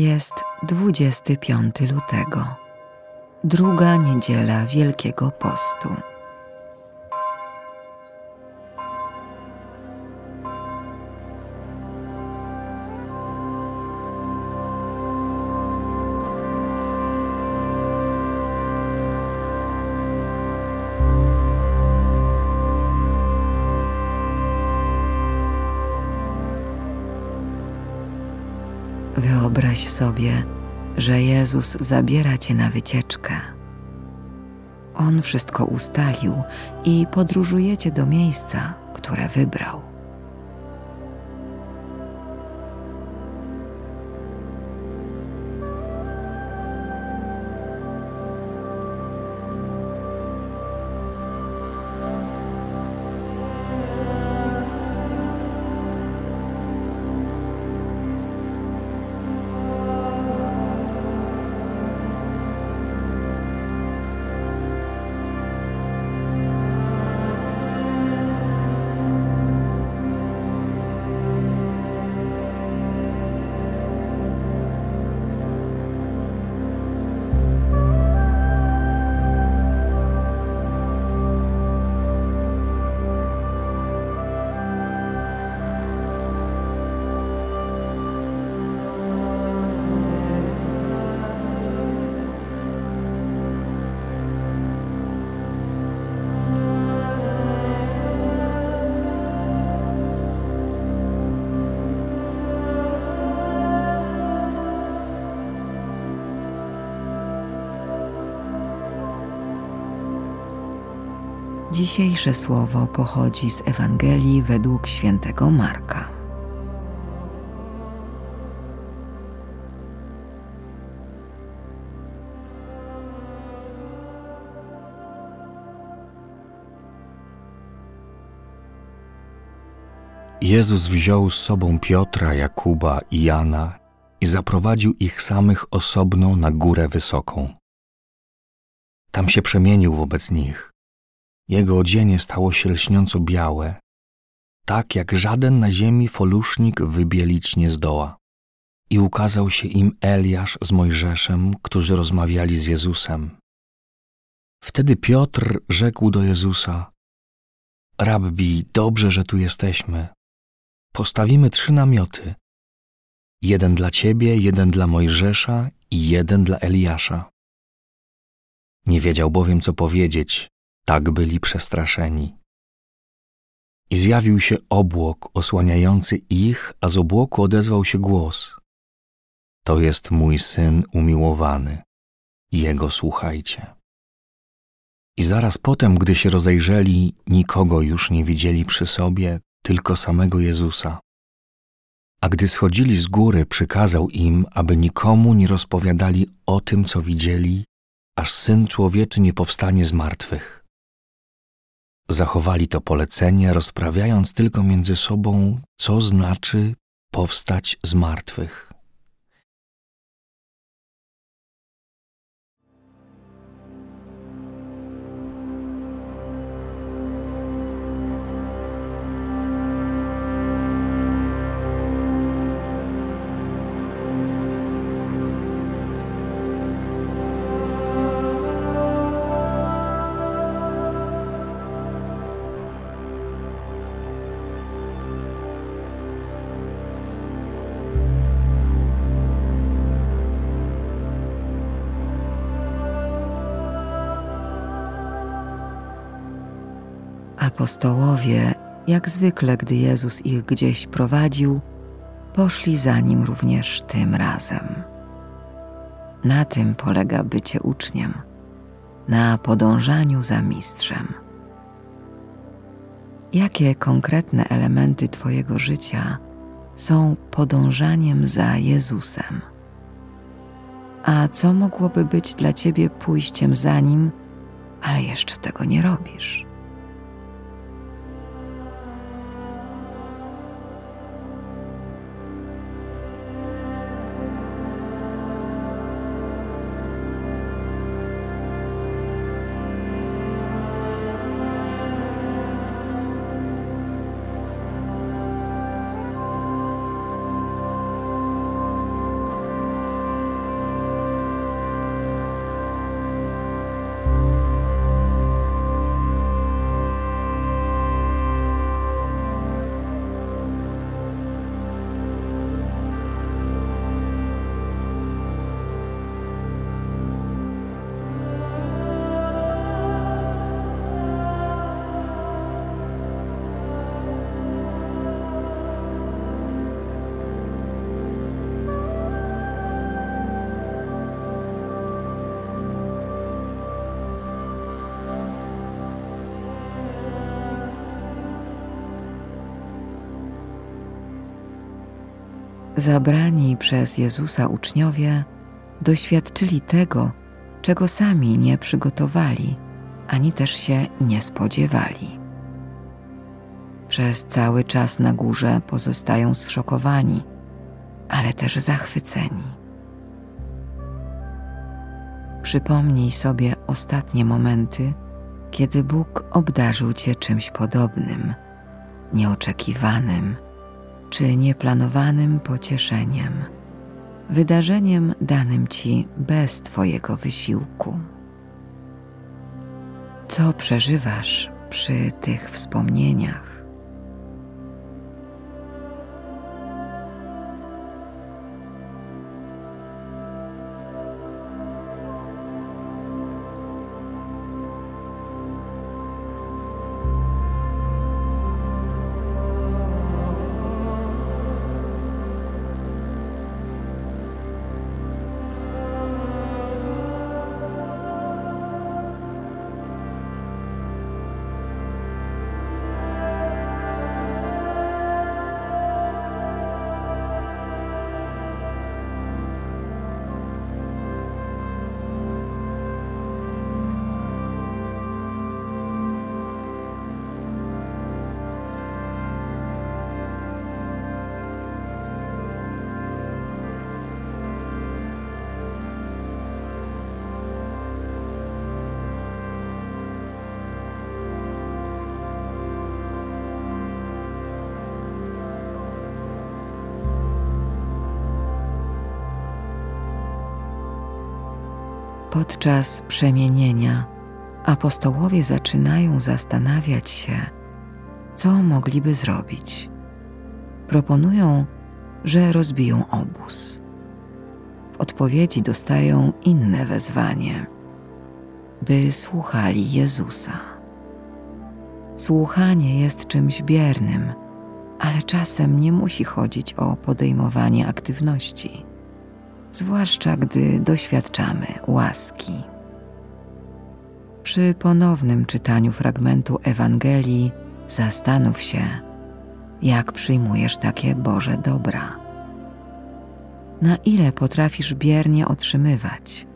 Jest 25 lutego, druga niedziela Wielkiego Postu. Wyobraź sobie, że Jezus zabiera cię na wycieczkę. On wszystko ustalił i podróżujecie do miejsca, które wybrał. Dzisiejsze słowo pochodzi z Ewangelii według świętego Marka. Jezus wziął z sobą Piotra, Jakuba i Jana i zaprowadził ich samych osobno na górę wysoką. Tam się przemienił wobec nich. Jego odzienie stało się lśniąco białe, tak jak żaden na ziemi folusznik wybielić nie zdoła. I ukazał się im Eliasz z Mojżeszem, którzy rozmawiali z Jezusem. Wtedy Piotr rzekł do Jezusa: Rabbi, dobrze, że tu jesteśmy. Postawimy trzy namioty: jeden dla ciebie, jeden dla Mojżesza i jeden dla Eliasza. Nie wiedział bowiem, co powiedzieć, tak byli przestraszeni. I zjawił się obłok osłaniający ich, a z obłoku odezwał się głos: To jest mój syn umiłowany, jego słuchajcie. I zaraz potem, gdy się rozejrzeli, nikogo już nie widzieli przy sobie, tylko samego Jezusa. A gdy schodzili z góry, przykazał im, aby nikomu nie rozpowiadali o tym, co widzieli, aż syn człowieczy nie powstanie z martwych. Zachowali to polecenie, rozprawiając tylko między sobą, co znaczy powstać z martwych. Apostołowie, jak zwykle, gdy Jezus ich gdzieś prowadził, poszli za nim również tym razem. Na tym polega bycie uczniem, na podążaniu za mistrzem. Jakie konkretne elementy Twojego życia są podążaniem za Jezusem? A co mogłoby być dla Ciebie pójściem za nim, ale jeszcze tego nie robisz? Zabrani przez Jezusa uczniowie doświadczyli tego, czego sami nie przygotowali, ani też się nie spodziewali. Przez cały czas na górze pozostają zszokowani, ale też zachwyceni. Przypomnij sobie ostatnie momenty, kiedy Bóg obdarzył cię czymś podobnym, nieoczekiwanym czy nieplanowanym pocieszeniem, wydarzeniem danym ci bez Twojego wysiłku. Co przeżywasz przy tych wspomnieniach? Podczas przemienienia apostołowie zaczynają zastanawiać się, co mogliby zrobić. Proponują, że rozbiją obóz. W odpowiedzi dostają inne wezwanie, by słuchali Jezusa. Słuchanie jest czymś biernym, ale czasem nie musi chodzić o podejmowanie aktywności zwłaszcza gdy doświadczamy łaski. Przy ponownym czytaniu fragmentu Ewangelii zastanów się, jak przyjmujesz takie Boże dobra. Na ile potrafisz biernie otrzymywać,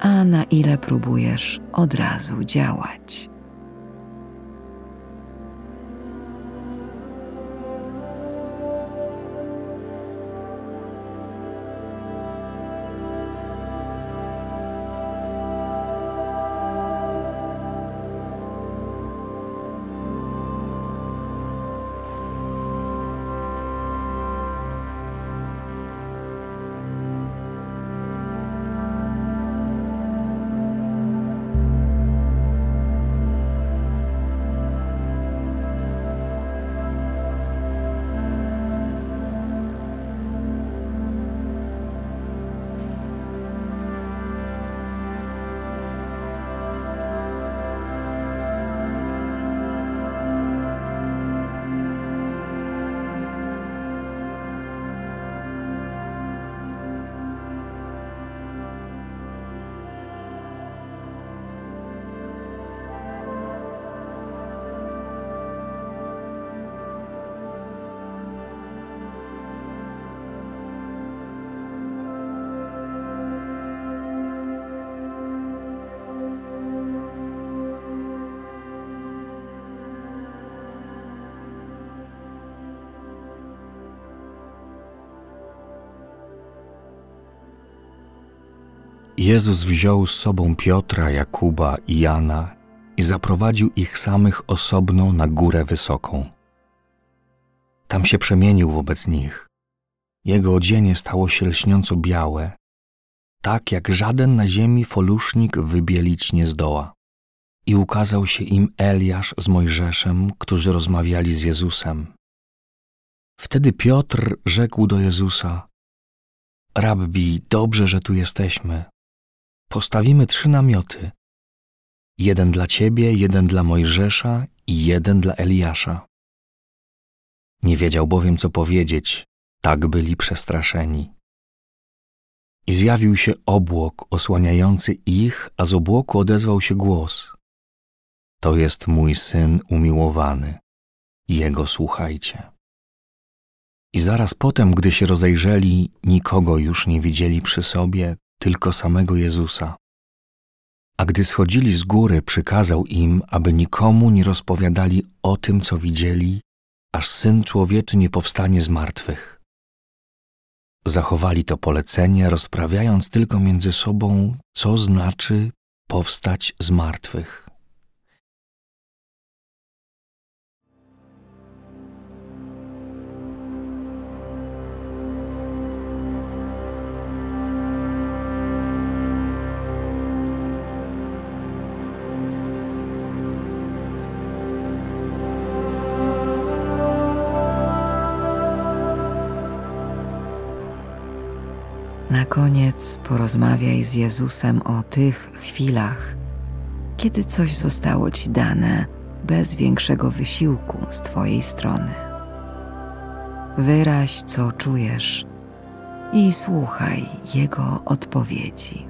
a na ile próbujesz od razu działać. Jezus wziął z sobą Piotra, Jakuba i Jana i zaprowadził ich samych osobno na górę wysoką. Tam się przemienił wobec nich. Jego odzienie stało się lśniąco białe, tak jak żaden na ziemi folusznik wybielić nie zdoła. I ukazał się im Eliasz z Mojżeszem, którzy rozmawiali z Jezusem. Wtedy Piotr rzekł do Jezusa: Rabbi, dobrze, że tu jesteśmy. Postawimy trzy namioty: jeden dla ciebie, jeden dla Mojżesza i jeden dla Eliasza. Nie wiedział bowiem, co powiedzieć, tak byli przestraszeni. I zjawił się obłok osłaniający ich, a z obłoku odezwał się głos: To jest mój syn umiłowany, jego słuchajcie. I zaraz potem, gdy się rozejrzeli, nikogo już nie widzieli przy sobie, tylko samego Jezusa. A gdy schodzili z góry, przykazał im, aby nikomu nie rozpowiadali o tym, co widzieli, aż syn człowieczy nie powstanie z martwych. Zachowali to polecenie, rozprawiając tylko między sobą, co znaczy powstać z martwych. Koniec porozmawiaj z Jezusem o tych chwilach, kiedy coś zostało ci dane bez większego wysiłku z Twojej strony. Wyraź, co czujesz i słuchaj Jego odpowiedzi.